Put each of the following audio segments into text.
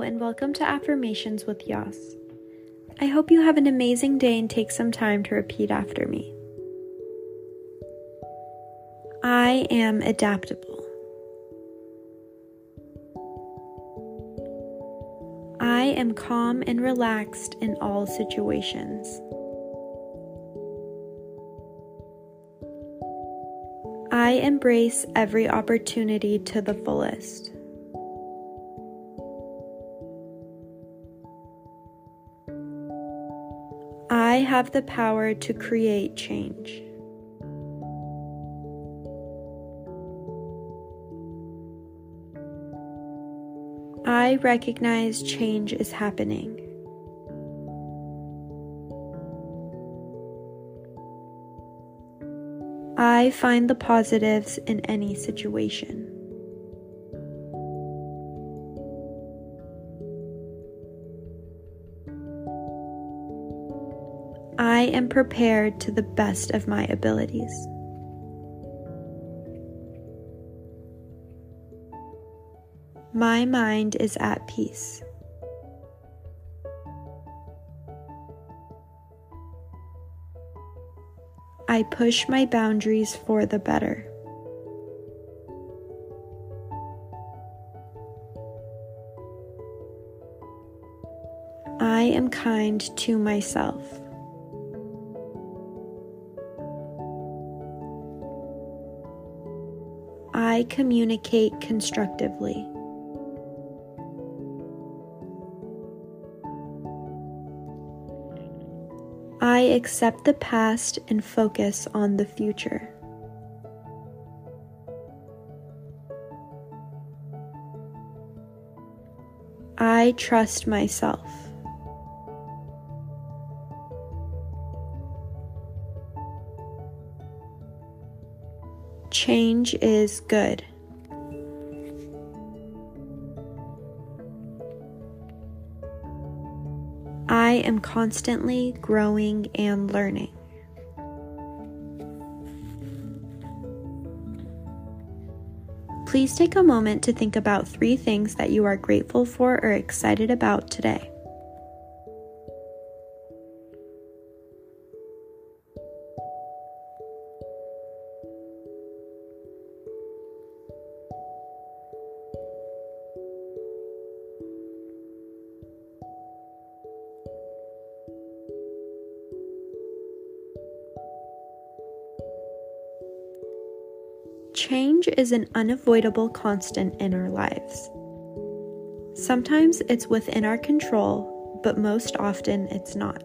And welcome to Affirmations with Yas. I hope you have an amazing day and take some time to repeat after me. I am adaptable. I am calm and relaxed in all situations. I embrace every opportunity to the fullest. I have the power to create change. I recognize change is happening. I find the positives in any situation. I am prepared to the best of my abilities. My mind is at peace. I push my boundaries for the better. I am kind to myself. I communicate constructively. I accept the past and focus on the future. I trust myself. Change is good. I am constantly growing and learning. Please take a moment to think about three things that you are grateful for or excited about today. Change is an unavoidable constant in our lives. Sometimes it's within our control, but most often it's not.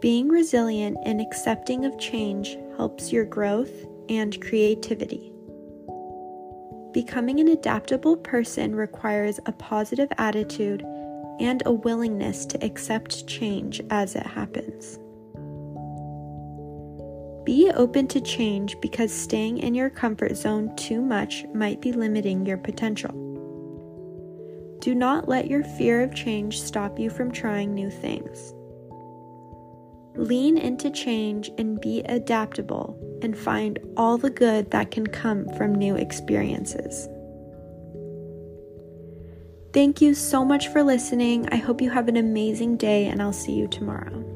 Being resilient and accepting of change helps your growth and creativity. Becoming an adaptable person requires a positive attitude and a willingness to accept change as it happens. Be open to change because staying in your comfort zone too much might be limiting your potential. Do not let your fear of change stop you from trying new things. Lean into change and be adaptable and find all the good that can come from new experiences. Thank you so much for listening. I hope you have an amazing day, and I'll see you tomorrow.